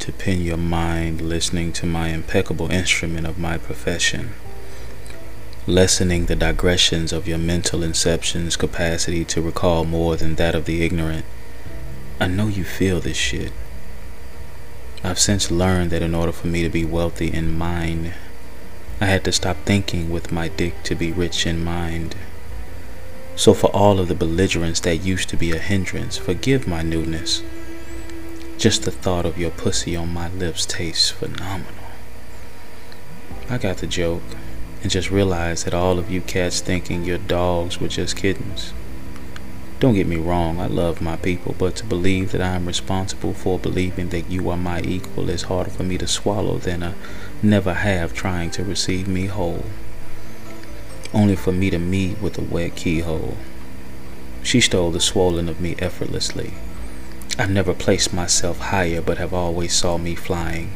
to pin your mind listening to my impeccable instrument of my profession, lessening the digressions of your mental inception's capacity to recall more than that of the ignorant. I know you feel this shit. I've since learned that in order for me to be wealthy in mind, I had to stop thinking with my dick to be rich in mind. So for all of the belligerence that used to be a hindrance, forgive my newness. Just the thought of your pussy on my lips tastes phenomenal. I got the joke and just realized that all of you cats thinking your dogs were just kittens. Don't get me wrong, I love my people, but to believe that I am responsible for believing that you are my equal is harder for me to swallow than a never have trying to receive me whole. Only for me to meet with a wet keyhole. She stole the swollen of me effortlessly I've never placed myself higher, but have always saw me flying,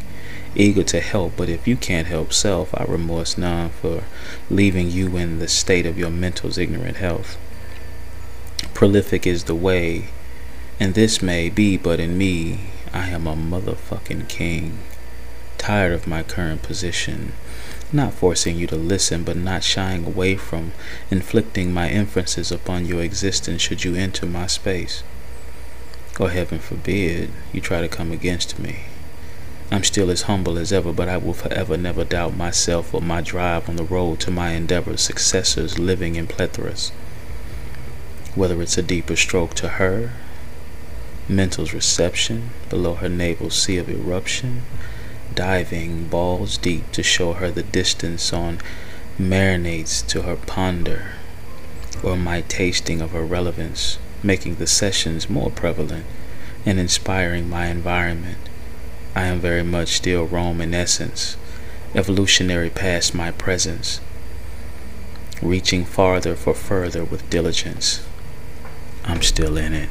eager to help. But if you can't help self, I remorse none for leaving you in the state of your mental's ignorant health. Prolific is the way, and this may be, but in me, I am a motherfucking king. Tired of my current position, not forcing you to listen, but not shying away from inflicting my inferences upon your existence should you enter my space or heaven forbid, you try to come against me. I'm still as humble as ever, but I will forever never doubt myself or my drive on the road to my endeavors, successors living in plethoras. Whether it's a deeper stroke to her, mental's reception below her navel sea of eruption, diving balls deep to show her the distance on marinades to her ponder, or my tasting of her relevance making the sessions more prevalent and inspiring my environment. I am very much still Rome in essence, evolutionary past my presence, reaching farther for further with diligence. I'm still in it.